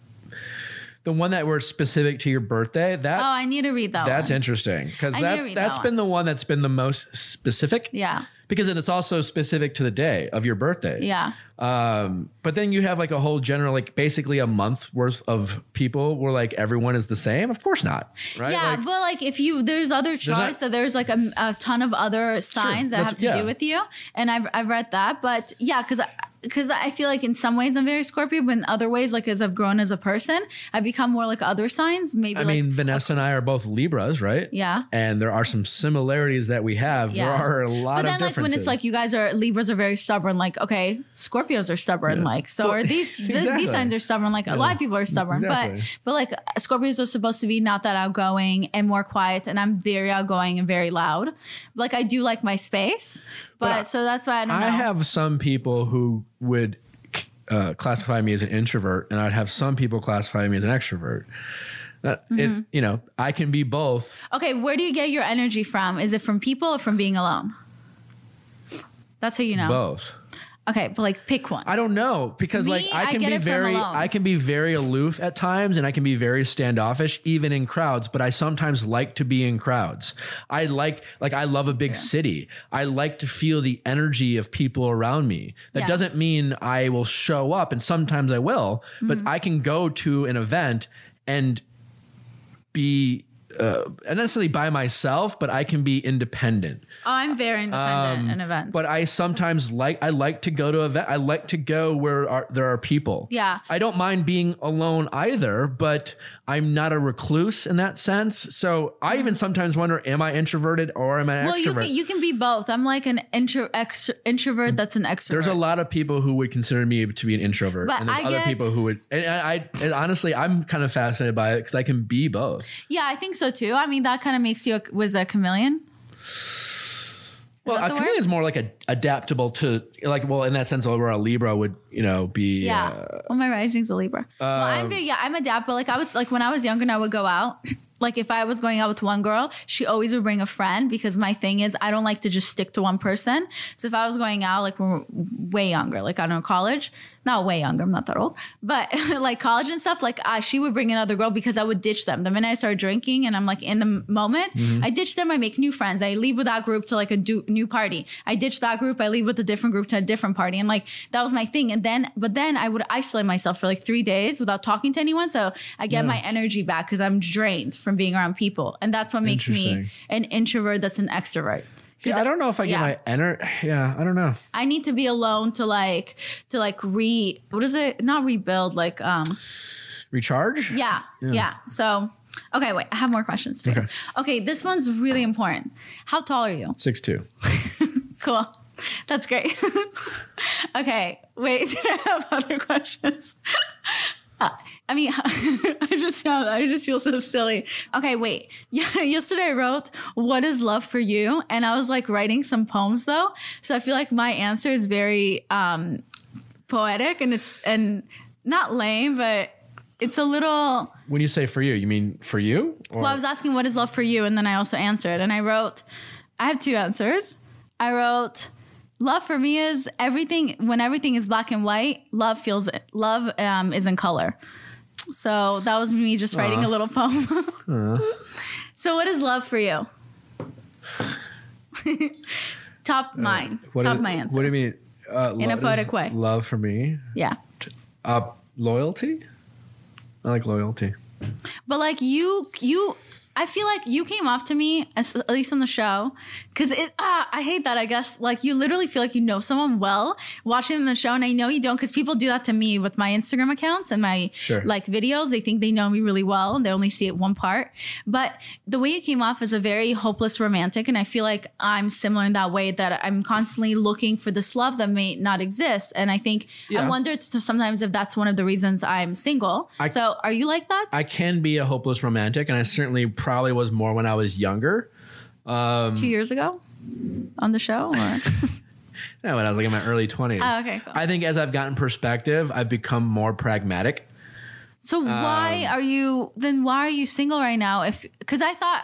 the one that were specific to your birthday. That Oh, I need to read that that's one. interesting because I need to that's that's that been the one that's been the most specific. Yeah. Because then it's also specific to the day of your birthday. Yeah. Um, but then you have like a whole general, like basically a month worth of people where like everyone is the same. Of course not, right? Yeah, Like, but like if you there's other charts not- that there's like a, a ton of other signs that have to yeah. do with you, and I've I've read that, but yeah, because because I feel like in some ways I'm very Scorpio, but in other ways, like as I've grown as a person, I've become more like other signs. Maybe I like mean, Vanessa and I are both Libras, right? Yeah. And there are some similarities that we have. Yeah. There are a lot but then of like when it's like you guys are Libras are very stubborn, like okay, Scorpios are stubborn, like so Well, are these (laughs) this, exactly. these signs are stubborn, like a lot of people are stubborn, Exactly. but but like Scorpios are supposed to be not that outgoing and more quiet, and I'm very outgoing and very loud. Like I do like my space, but, I- so that's why I don't I know. have some people who would uh, classify me as an introvert, and I'd have some people classify me as an extrovert. That Mm-hmm. it, you know, I can be both. okay, where do you get your energy from? Is it from people or from being alone? That's how you know. Both. Okay, but like pick one. I don't know because Me, like I I can get be very. I can be very aloof at times and I can be very standoffish even in crowds, but I sometimes like to be in crowds. I like like I love a big city. I like to feel the energy of people around me. That Yeah. doesn't mean I will show up and sometimes I will, but Mm-hmm. I can go to an event and be uh, not necessarily by myself, but I can be independent. oh, I'm very independent in events. Um, But I sometimes like I like to go to event. I like to go where are, there are people. Yeah. I don't mind being alone either, but I'm not a recluse in that sense. So I even sometimes wonder: Am I introverted or am I well, you extrovert? can you can be both. I'm like an intro ex, introvert that's an extrovert. There's a lot of people who would consider me to be an introvert, But and there's I other get- people who would. And I, I and honestly, I'm kind of fascinated by it because I can be both. Yeah, I think so too. I mean, that kind of makes you a, was a chameleon. Well, a chameleon is more like a, adaptable to like. Well, in that sense, where a Libra would, you know, be. Yeah. uh, well, my rising's a Libra. well, Um, I'm very, yeah, I'm adaptable. Like I was like when I was younger and I would go out. Like if I was going out with one girl, she always would bring a friend because my thing is I don't like to just stick to one person. So if I was going out like when we're way younger, like I don't know college, not way younger, I'm not that old, but (laughs) like college and stuff, like uh, she would bring another girl because I would ditch them. The minute I started drinking and I'm like in the moment, Mm-hmm. I ditch them. I make new friends. I leave with that group to like a do- new party. I ditch that group. I leave with a different group to a different party. And like that was my thing. And then, but then I would isolate myself for like three days without talking to anyone. So I get my energy back because I'm drained from being around people. And that's what makes me an introvert that's an extrovert. 'Cause Yeah, I don't know if I get yeah. my ener. Yeah, I don't know. I need to be alone to like to like re what is it? Not rebuild, like um Recharge. yeah, yeah. So okay, wait, I have more questions for you. Okay. Okay, this one's really important. How tall are you? Six two. (laughs) Cool. That's great. (laughs) okay, wait, (laughs) I have other questions. I mean, (laughs) I just sound, I just feel so silly. Okay, wait. Yeah, (laughs) yesterday I wrote, What is love for you? And I was like writing some poems though. So I feel like my answer is very um, poetic and it's, and not lame, but it's a little. When you say for you, you mean for you? Or? Well, I was asking, What is love for you? And then I also answered. And I wrote, I have two answers. I wrote, Love for me is everything, when everything is black and white, love feels, love um, is in color. So that was me just writing a little poem. (laughs) so what is love for you? (laughs) Top mine. What Top do- my answer. What do you mean? Uh, In a poetic way. Love for me. yeah. Uh, loyalty. I like loyalty. But like you, you, I feel like you came off to me, as, at least on the show, because it. Ah, I hate that. I guess like you literally feel like you know someone well watching the show, and I know you don't, because people do that to me with my Instagram accounts and my Sure. like videos. They think they know me really well, and they only see it one part. But the way you came off is a very hopeless romantic, and I feel like I'm similar in that way that I'm constantly looking for this love that may not exist, and I think Yeah. I wonder sometimes if that's one of the reasons I'm single. I- so are you like that? I can be a hopeless romantic, and I certainly probably was more when I was younger. two years ago on the show? (laughs) Yeah, when I was like in my early twenties. Oh, okay, cool. I think as I've gotten perspective, I've become more pragmatic. so why Um, are you then? Why are you single right now? If because I thought.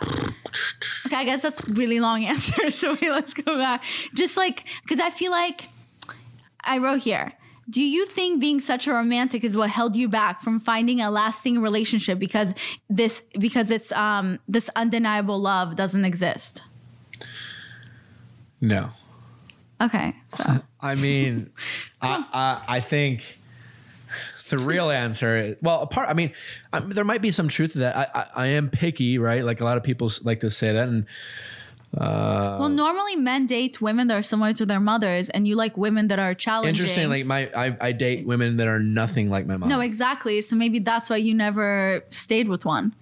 Okay, I guess that's really long (laughs) answer. So wait, let's go back. Just like because I feel like I wrote here. Do you think being such a romantic is what held you back from finding a lasting relationship because this because it's um this undeniable love doesn't exist? No, Okay, so (laughs) I mean, I, (laughs) I I think the real answer. Is, well, apart. I mean, I, there might be some truth to that. I, I I am picky, right? Like a lot of people like to say that, and well, normally men date women that are similar to their mothers, and you like women that are challenging. interesting. Like my, I, I date women that are nothing like my mom. No, exactly. So maybe that's why you never stayed with one.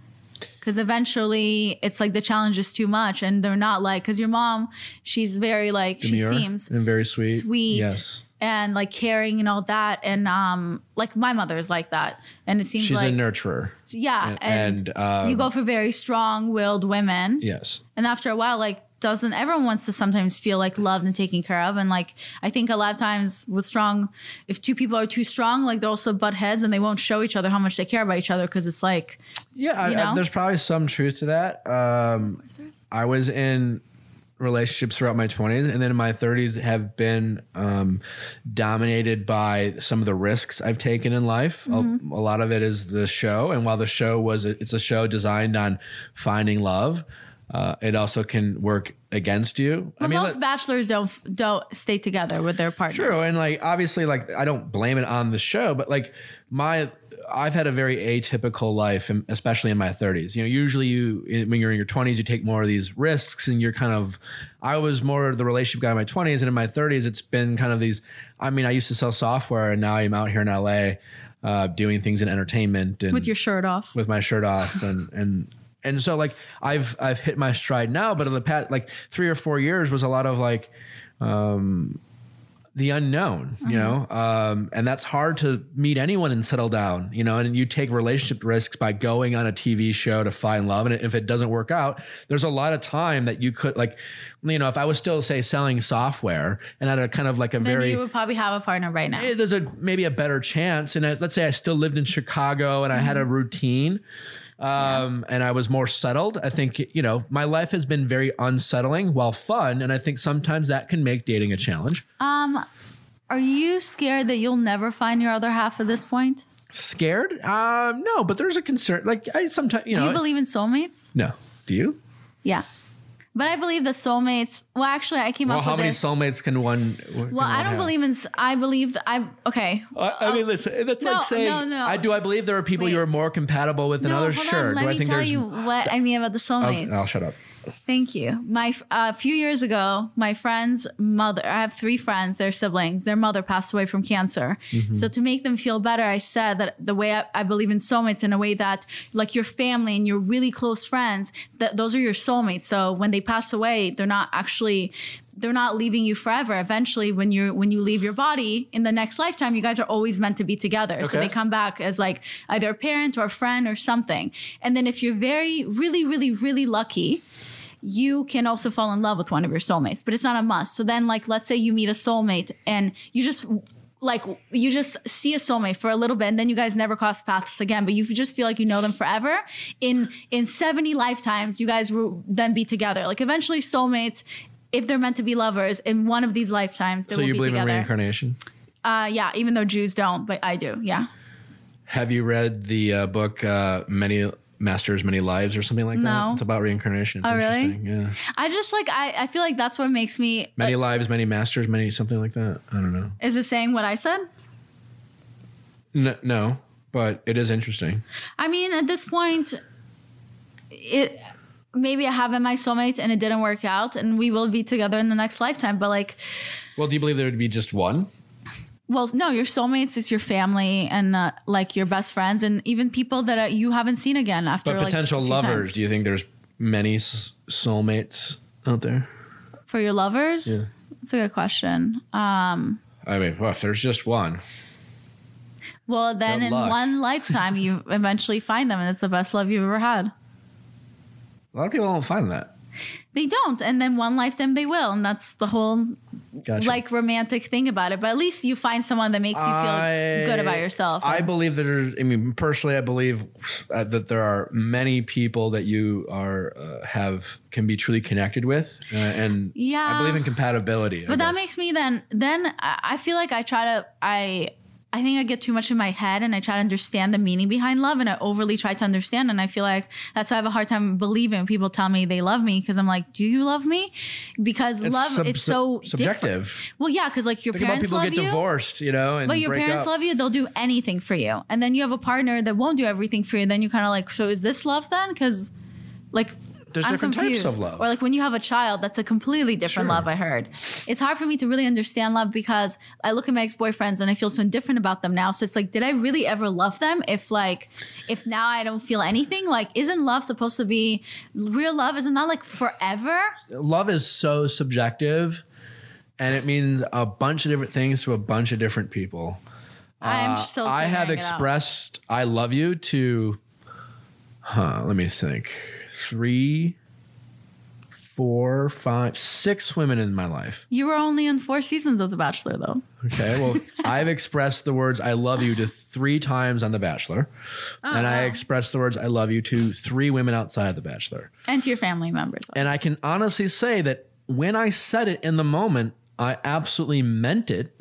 Because eventually it's like the challenge is too much and they're not like, because your mom, she's very like, she seems and very sweet. sweet Yes, and like caring and all that. And um, like my mother is like that. And it seems she's like, a nurturer. Yeah. and, And, um, you go for very strong willed women. Yes. And after a while, like, doesn't everyone wants to sometimes feel like loved and taken care of? And like, I think a lot of times with strong, if two people are too strong, like they're also butt heads and they won't show each other how much they care about each other because it's like, Yeah, I, You I- know? there's probably some truth to that. Um, I was in relationships throughout my 20s and then in my 30s have been um, dominated by some of the risks I've taken in life. A, a lot of it is the show, and while the show was it's a show designed on finding love, uh, it also can work against you. But most let- bachelors don't don't stay together with their partner. True, and like obviously, like I don't blame it on the show, but like my, I've had a very atypical life, especially in my 30s. You know, usually you when you're in your 20s, you take more of these risks, and you're kind of. I was more the relationship guy in my 20s, and in my 30s, it's been kind of these. I mean, I used to sell software, and now I'm out here in LA, uh, doing things in entertainment and With your shirt off. with my shirt off (laughs) and and and so like I've I've hit my stride now, but in the past like three or four years was a lot of like um the unknown, you know, um, and that's hard to meet anyone and settle down, you know. And you take relationship risks by going on a TV show to find love, and if it doesn't work out, there's a lot of time that you could, like, you know, if I was still say selling software and had a kind of like a Then very you would probably have a partner right now. there's a maybe a better chance. And I, let's say I still lived in Chicago and I had a Mm-hmm. routine, um, and I was more settled. I think you know my life has been very unsettling while fun, and I think sometimes that can make dating a challenge. Um, are you scared that you'll never find your other half at this point? Scared? Um, no, but there's a concern. Like I sometimes you know. Do you believe in soulmates? no, do you? Yeah. But I believe that soulmates. Well, actually, I came Well, up how with many this. soulmates can one? well, I don't believe in. I believe that I. Okay. I, I mean, oh. listen. That's No, like saying. no, no. I do. I believe there are people Wait. you are more compatible with than No, others. hold Sure. on. Let do I me think tell there's? you what I mean about the soulmates. Okay, I'll shut up. Thank you. My f- a few years ago, my friend's mother. I have three friends. They're siblings. Their mother passed away from cancer. Mm-hmm. So to make them feel better, I said that the way I, I believe in soulmates in a way that like your family and your really close friends, that those are your soulmates. So when they pass away, they're not actually they're not leaving you forever. Eventually, when you when you leave your body in the next lifetime, you guys are always meant to be together. So they come back as like either a parent or a friend or something. And then if you're very, really, really, really lucky, you can also fall in love with one of your soulmates, but it's not a must. So then, like, let's say you meet a soulmate and you just like you just see a soulmate for a little bit and then you guys never cross paths again but you just feel like you know them forever in in 70 lifetimes you guys will then be together like eventually soulmates if they're meant to be lovers in one of these lifetimes they So will you be believe in together reincarnation? uh yeah even though jews don't but i do yeah Have you read the uh, book uh, Many Masters, Many Lives or something like that? It's about reincarnation. It's Oh, really? interesting. Yeah. i just like i i feel like that's what makes me uh, Many lives, many masters, many something like that. I don't know. is it saying what i said No, no but it is interesting. I mean, at this point, it maybe I have in my soulmate and it didn't work out, and we will be together in the next lifetime. But like, Well, do you believe there would be just one? Well, no, your soulmates is your family and uh, like your best friends, and even people that uh, you haven't seen again after But like potential lovers, times. do you think there's many soulmates out there? for your lovers. Yeah. That's a good question. Um, I mean, well, if there's just one, well, then Good in luck. one (laughs) lifetime, you eventually find them, and it's the best love you've ever had. a lot of people don't find that. They don't, and then one lifetime they will, and that's the whole Gotcha. like romantic thing about it. But at least you find someone that makes you feel I- good about yourself. I believe that there's, I mean, personally, I believe uh, that there are many people that you are, uh, have, can be truly connected with. Uh, and Yeah. I believe in compatibility. But that makes me then then I feel like I try to I I think I get too much in my head and I try to understand the meaning behind love and I overly try to understand and I feel like that's why I have a hard time believing when people tell me they love me because I'm like, do you love me? Because It's love sub- is so sub- different. subjective. Well, yeah, because like your Think parents people love get you. divorced, you know, and But your parents up. love you, they'll do anything for you. And then you have a partner that won't do everything for you. And Then you kind of like, so is this love then? Because like, There's I'm different confused. types of love. Or like when you have a child, that's a completely different Sure. love, I heard. It's hard for me to really understand love because I look at my ex boyfriends and I feel so different about them now. So it's like, did I really ever love them if like, if now I don't feel anything? Like, isn't love supposed to be real love? Isn't that like forever? love is so subjective and it means a bunch of different things to a bunch of different people. I'm Uh, still I have figuring it out. expressed I love you to huh, let me think. Three, four, five, six women in my life. You were only in four seasons of The Bachelor though. Okay. Well, (laughs) I've expressed the words I love you to three times on The Bachelor. and I uh-huh. expressed the words I love you to three women outside of The Bachelor. And to your family members. And I can honestly say that when I said it in the moment, I absolutely meant it.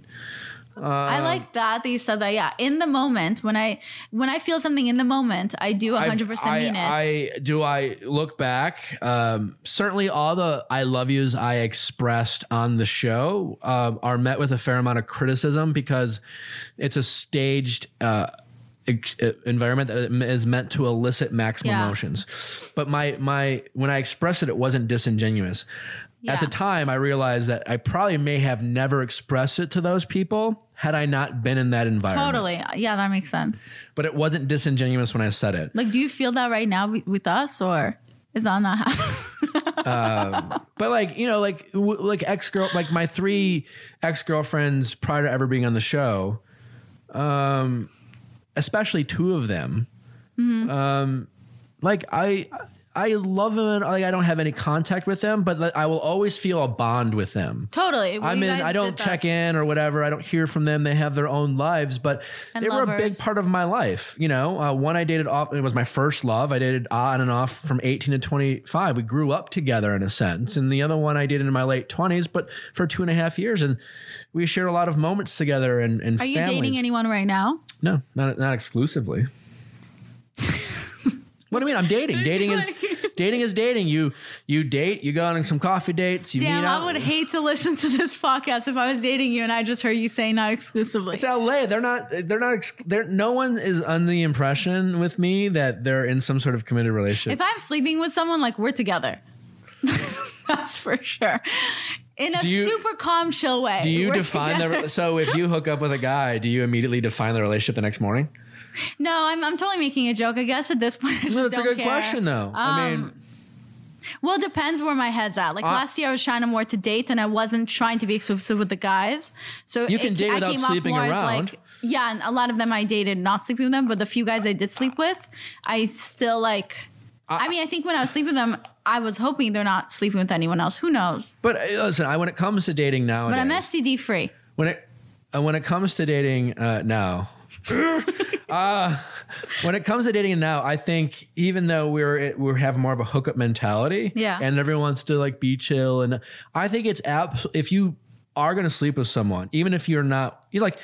I like that that you said that. Yeah, in the moment when I when I feel something in the moment, I do 100 percent I, mean it. I do. I look back. Um, certainly, all the "I love yous" I expressed on the show um, are met with a fair amount of criticism because it's a staged. Uh, uh, environment that is meant to elicit maximum Yeah. emotions but my my when i expressed it it wasn't disingenuous Yeah. at the time i realized that i probably may have never expressed it to those people had i not been in that environment totally. Yeah, that makes sense. but it wasn't disingenuous when i said it Like, do you feel that right now with us, or is on that not happening? (laughs) But like you know, like w- like ex girl, like my three ex girlfriends prior to ever being on the show, um, especially two of them, um, like I I love them. and, Like I don't have any contact with them, but like, I will always feel a bond with them. totally. Well, I mean, I don't check in or whatever. I don't hear from them. They have their own lives, but And they were a big part of my life. You know, uh, one I dated off. It was my first love. I dated on and off from 18 to 25. We grew up together in a sense. And the other one I dated in my late 20s, but for two and a half years, and we shared a lot of moments together. And, and Are you dating anyone right now? No, not not exclusively. What do you mean? I'm dating. (laughs) Dating is dating is dating. You you date. You go on some coffee dates. You Damn, meet out. I would hate to listen to this podcast if I was dating you and I just heard you say not exclusively. It's LA. They're not. They're not. ex- They're, no one is under the impression with me that they're in some sort of committed relationship. If I'm sleeping with someone, like we're together. (laughs) That's for sure. In a you- super calm, chill way. do you define together. the? So if you hook up with a guy, do you immediately define the relationship the next morning? No, I'm, I'm totally making a joke. I guess at this (laughs) point, I No, that's a good care. question, though. I mean, Um, Well, it depends where my head's at. Like Uh, last year, I was trying to more to date, and I wasn't trying to be exclusive with the guys. So You can it- date I without came off sleeping more as, around. Like, yeah, and a lot of them I dated not sleeping with them, but the few guys I did sleep with, I still like. I, mean, I think when I was sleeping with them, I was hoping they're not sleeping with anyone else. Who knows? But uh, listen, I, when it comes to dating now, But I'm STD free. when it uh, when it comes to dating uh, now, (laughs) uh, when it comes to dating now, I think even though we're we have more of a hookup mentality, Yeah. and everyone wants to like be chill, and I think it's abs- if you are going to sleep with someone, even if you're not, you're like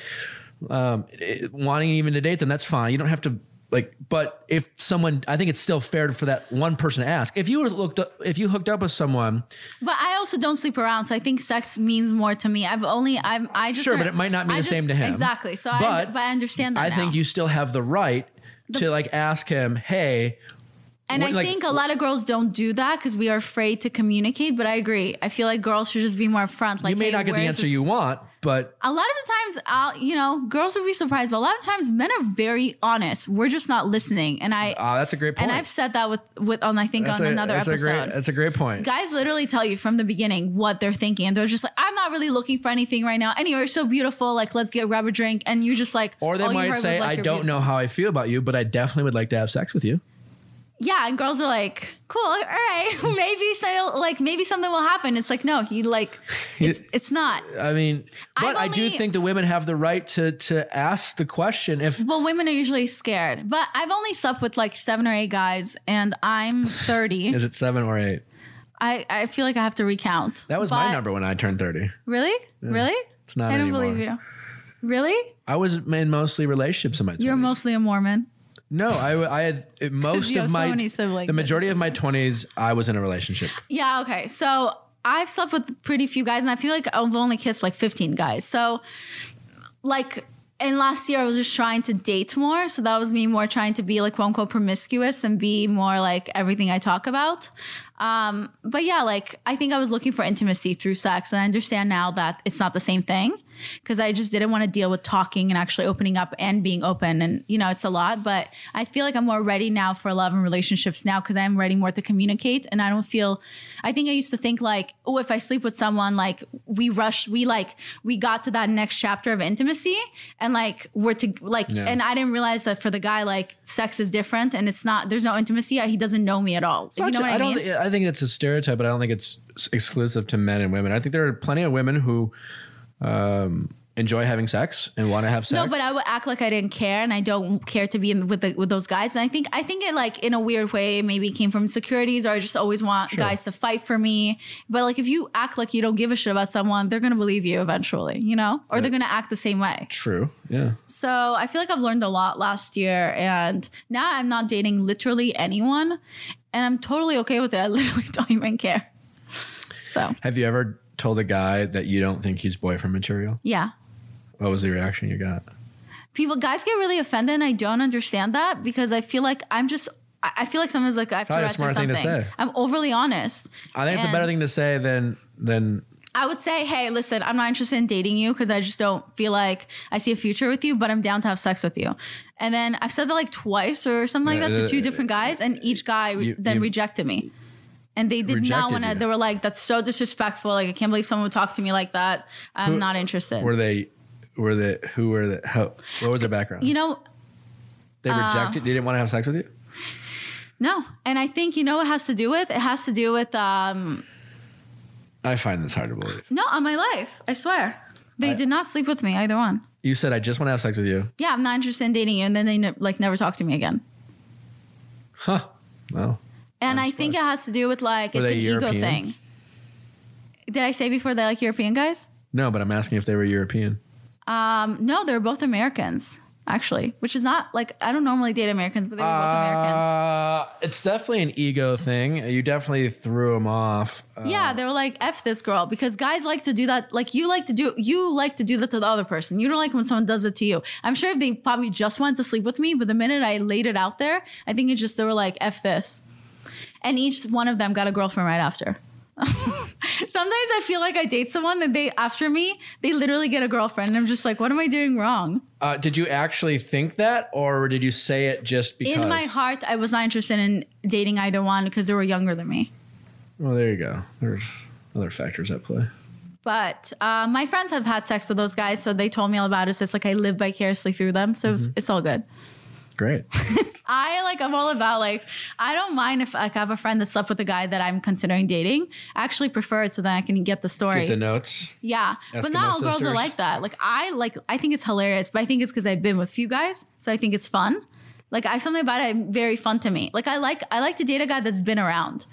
um, eh, wanting even to date them, that's fine. You don't have to. Like, but if someone, I think it's still fair for that one person to ask. If you looked up, if you hooked up with someone, But I also don't sleep around, so I think sex means more to me. I've only I'm I just Sure, but it might not mean I the same to him. Exactly. So I But but I understand that. I now. think you still have the right to like ask him, hey, And What, I like, think a lot of girls don't do that because we are afraid to communicate. But I agree. I feel like girls should just be more upfront. Like you may hey, not get the answer this- you want, but A lot of the times, I'll, you know, girls would be surprised, but a lot of times men are very honest. We're just not listening. And I uh, that's a great point. and I've said that with with on I think that's on a, another that's episode. A great, that's a great point. Guys literally tell you from the beginning what they're thinking, and they're just like, "I'm not really looking for anything right now." Anyway, you're so beautiful, like let's get grab a drink, and you just like, or they might say, like, I don't know how I feel about you, but I definitely would like to have sex with you. Yeah, and girls are like, "Cool, all right, (laughs) maybe so, like maybe something will happen." It's like, no, he like, it's, it's not. I mean, but I've I do think the women have the right to to ask the question if Well, women are usually scared, but I've only slept with like seven or eight guys, and I'm 30. (laughs) is it seven or eight. I I feel like I have to recount. That was my number when I turned thirty. Really, really? It's not I don't anymore. believe you. Really? I was in mostly relationships in my 20s. You're mostly a Mormon. No. I I had (laughs) most of so my siblings, the majority of my twenties. I was in a relationship. Yeah, okay. So I've slept with pretty few guys, and I feel like I've only kissed like 15 guys. So, like, and last year I was just trying to date more. So that was me more trying to be like quote unquote promiscuous and be more like everything I talk about. Um, but yeah, like, I think I was looking for intimacy through sex, and I understand now that it's not the same thing because I just didn't want to deal with talking and actually opening up and being open. And, you know, it's a lot, but I feel like I'm more ready now for love and relationships now because I'm ready more to communicate. And I don't feel, I think I used to think like, oh, if I sleep with someone, like we rushed, we like, we got to that next chapter of intimacy and like we're to, like, Yeah. and I didn't realize that for the guy, like sex is different and it's not, there's no intimacy. He doesn't know me at all. you know what I, don't. mean? thi- I think it's a stereotype, but I don't think it's exclusive to men and women. I think there are plenty of women who um, enjoy having sex and want to have sex. No, but I would act like I didn't care, and I don't care to be in with the, with those guys. And I think I think it like in a weird way maybe came from insecurities, or I just always want guys to fight for me. But like if you act like you don't give a shit about someone, they're gonna believe you eventually, you know, or they're gonna act the same way. True. Yeah. So I feel like I've learned a lot last year, and now I'm not dating literally anyone, and I'm totally okay with it. I (laughs) literally don't even care. So Have you ever told a guy that you don't think he's boyfriend material? yeah. What was the reaction you got? people guys get really offended and i don't understand that because i feel like i'm just i feel like sometimes like i have Probably Tourette's or something to say. i'm overly honest I think it's a better thing to say than than i would say hey listen i'm not interested in dating you because i just don't feel like i see a future with you but i'm down to have sex with you and then i've said that like twice or something like that to two different guys and each guy You- then you- rejected me and they did not want to. They were like, "That's so disrespectful! Like, I can't believe someone would talk to me like that. I'm Who- not interested." were they were they who were the how what was their background? you know, they uh, rejected. They didn't want to have sex with you. no. And I think you know what it has to do with. It has to do with um, I find this hard to believe. No, on my life. I swear. They I- did not sleep with me, either one. You said I just want to have sex with you. Yeah, I'm not interested in dating you. And then they ne- like never talk to me again. Huh. Well, And I'm I think it has to do with like, Were it's an ego thing. Did I say before they like European guys? no, but I'm asking if they were European. Um, no, they're both Americans, actually, which is not like, I don't normally date Americans, but they were both Americans. Uh, it's definitely an ego thing. You definitely threw him off. Uh, Yeah, they were like, F this girl, because guys like to do that. Like, you like to do, you like to do that to the other person. You don't like when someone does it to you. I'm sure if they probably just wanted to sleep with me, but the minute I laid it out there, I think it's just, they were like, F this. And each one of them got a girlfriend right after. (laughs) Sometimes I feel like I date someone that they, after me, they literally get a girlfriend. And I'm just like, what am I doing wrong? Uh, did you actually think that, or did you say it just because? In my heart, I was not interested in dating either one because they were younger than me. Well, there you go. There's other factors at play. But uh, my friends have had sex with those guys, so they told me all about it. So it's like I live vicariously through them, so it's, it's all good. Great. (laughs) I like I'm all about like I don't mind if like I have a friend that slept with a guy that I'm considering dating. I actually prefer it so that I can get the story. Get the notes. yeah, but not all girls are like that. Like I like I think it's hilarious, but I think it's because I've been with few guys, so I think it's fun. Like I something about it very fun to me. Like I like I like to date a guy that's been around.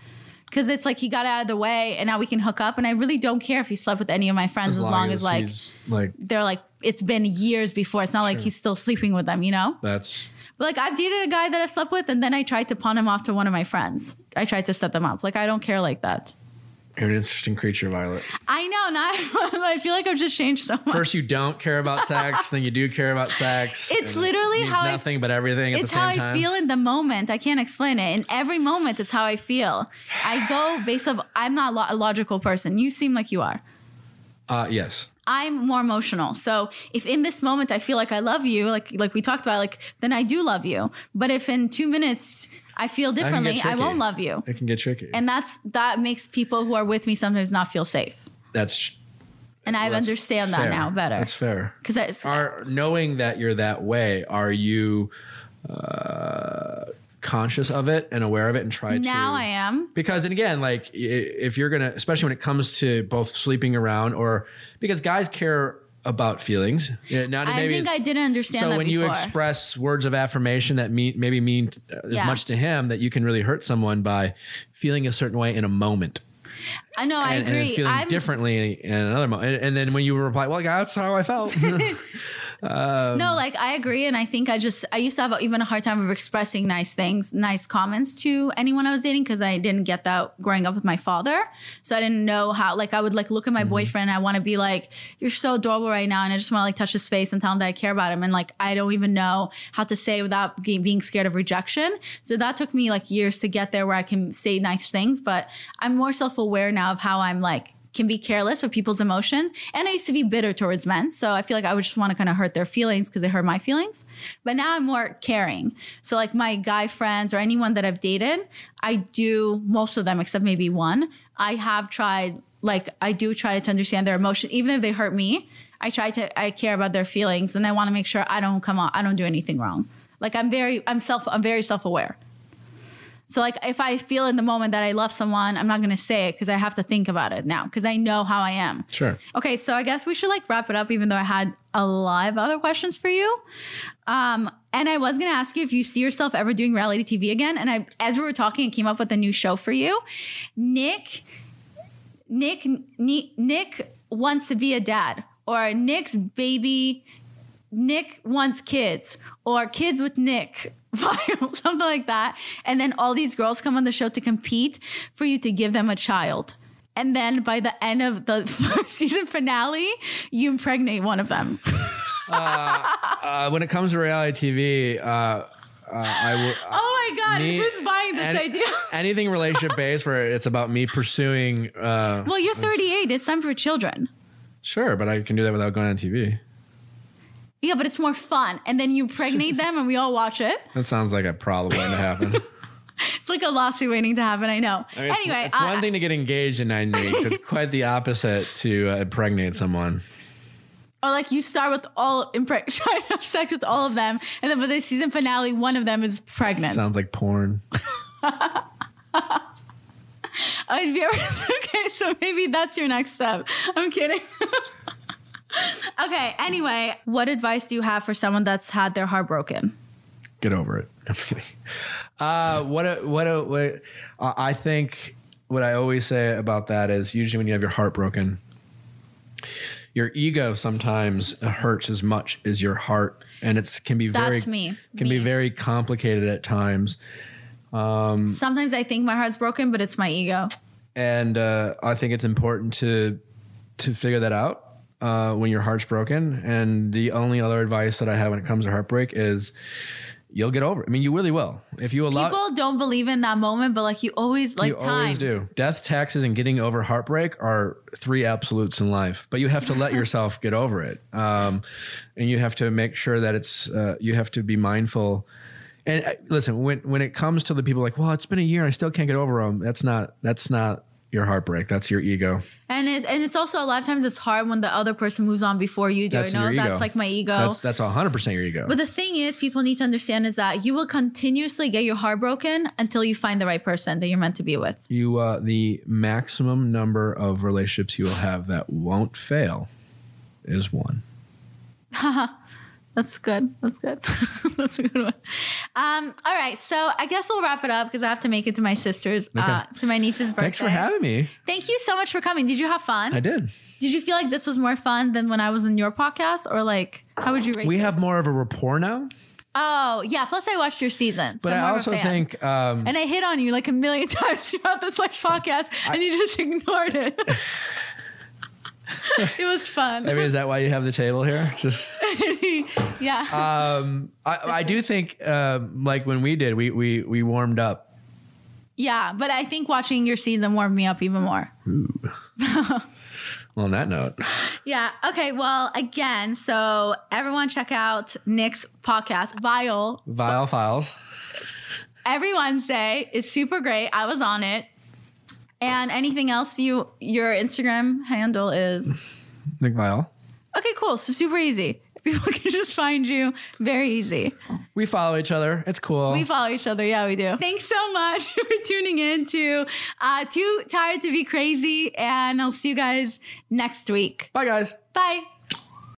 Cause it's like he got out of the way and now we can hook up and I really don't care if he slept with any of my friends as, long, as, like like they're like it's been years before. It's not like he's still sleeping with them, you know? that's like I've dated a guy that I've slept with and then I tried to pawn him off to one of my friends. I tried to set them up. Like I don't care like that. you're an interesting creature, Violet. I know, now (laughs) I feel like I've just changed so much. First, you don't care about sex, then you do care about sex. It's and it literally means how I- nothing but everything at it's the how same I time. feel in the moment. I can't explain it. In every moment, it's how I feel. I go based off. I'm not lo- a logical person. You seem like you are. Uh, yes. I'm more emotional. So if in this moment I feel like I love you, like like we talked about, like then I do love you. But if in two minutes I feel differently, I won't love you. It can get tricky. And that's that makes people who are with me sometimes not feel safe. that's And I that's understand that fair. now better That's fair. because Are knowing that you're that way, are you uh, conscious of it and aware of it and try to now I am. because and again like if you're gonna especially when it comes to both sleeping around or because guys care about feelings Yeah, not I think I didn't understand so when before. you express words of affirmation that mean maybe mean as Yeah. much to him that you can really hurt someone by feeling a certain way in a moment I know. I and, and then agree. feeling I'm differently in another moment and, and then when you reply well that's how i felt (laughs) (laughs) no, like I agree, and I think I just I used to have even a hard time of expressing nice things, nice comments to anyone I was dating because I didn't get that growing up with my father, so I didn't know how. Like I would like look at my Mm-hmm. boyfriend, I want to be like, "You're so adorable right now," and I just want to like touch his face and tell him that I care about him, and like I don't even know how to say without being scared of rejection. So that took me like years to get there where I can say nice things, but I'm more self aware now of how I'm like can be careless of people's emotions. And I used to be bitter towards men. So I feel like I would just want to kind of hurt their feelings because they hurt my feelings. But now I'm more caring. So, like my guy friends or anyone that I've dated, I do, most of them, except maybe one, I have tried, like, I do try to understand their emotion, even if they hurt me. I try to, I care about their feelings and I want to make sure I don't come out, I don't do anything wrong. Like, I'm very, I'm self, I'm very self aware. So like if I feel in the moment that I love someone, I'm not going to say it because I have to think about it now because I know how I am. sure Okay, so I guess we should like wrap it up even though I had a lot of other questions for you. Um and I was going to ask you if you see yourself ever doing reality TV again and I as we were talking I came up with a new show for you. Nick Nick Ni- Nick wants to be a dad or Nick's baby Nick wants kids or kids with Nick, (laughs) (laughs) something like that. And then all these girls come on the show to compete for you to give them a child. And then by the end of the (laughs) season finale, you impregnate one of them. uh, when it comes to reality tv uh, uh, i would Oh my God, Me- who's buying this any- idea? anything relationship based where it's about me pursuing uh Well, you're 38. It's time for children. sure but i can do that without going on tv Yeah, but it's more fun. And then you impregnate them and we all watch it. (laughs) that sounds like a problem waiting to happen (laughs) It's like a lawsuit waiting to happen. I know. I mean, it's- anyway, it's, uh, one thing to get engaged in nine weeks it's quite the opposite to uh, impregnate someone Or like you start with all impre- (laughs) trying to have sex with all of them, and then by the season finale, one of them is pregnant. sounds like porn you? Okay, so maybe that's your next step. I'm kidding. Okay. Anyway, what advice do you have for someone that's had their heart broken? get over it. (laughs) I'm kidding. Uh, what a, what a, what uh, I think what I always say about that is usually when you have your heart broken, your ego sometimes hurts as much as your heart, and it can be very That's me. can be very complicated at times. Sometimes I think my heart's broken, but it's my ego. and uh, I think it's important to to figure that out uh, when your heart's broken. And the only other advice that I have when it comes to heartbreak is you'll get over it. I mean, you really will if you allow. People don't believe in that moment, but like you always like you time. always do. Death, taxes, and getting over heartbreak are three absolutes in life. But you have to let yourself get over it, um, and you have to make sure that it's. Uh, you have to be mindful. And uh, listen, when when it comes to the people like, well, it's been a year, I still can't get over them. That's not. That's not your heartbreak. That's your ego. And it and it's also a lot of times it's hard when the other person moves on before you do. That's no, that's like my ego. That's that's hundred percent your ego. but the thing is, people need to understand is that you will continuously get your heart broken until you find the right person that you're meant to be with. you uh, the maximum number of relationships you will have that won't fail is one. (laughs) That's good. That's good. (laughs) That's a good one. Um, all right, so I guess we'll wrap it up because I have to make it to my sister's, uh, to my niece's birthday. Thanks for having me. Thank you so much for coming. Did you have fun? I did. Did you feel like this was more fun than when I was in your podcast, or like how would you rate? We this? have more of a rapport now, Oh yeah. Plus, I watched your season, but so I more of a also think um, and I hit on you like a million (laughs) times throughout this like podcast, and you just (laughs) ignored it. (laughs) it was fun. I mean, is that why you have the table here? (laughs) Just yeah. um, I, I do think um, like when we did, we we we warmed up. yeah. But I think watching your season warmed me up even more. Well, (laughs) on that note, Yeah. Okay. Well, again, so everyone check out Nick's podcast, Viall, Viall Files. every Wednesday. It's super great. I was on it. And anything else you your Instagram handle is (laughs) Nick Viall. okay, cool. So super easy. (laughs) People can just find you very easy. We follow each other. It's cool. We follow each other. Yeah, we do. Thanks so much (laughs) for tuning in to uh, Too Tired to Be Crazy. And I'll see you guys next week. Bye, guys. Bye.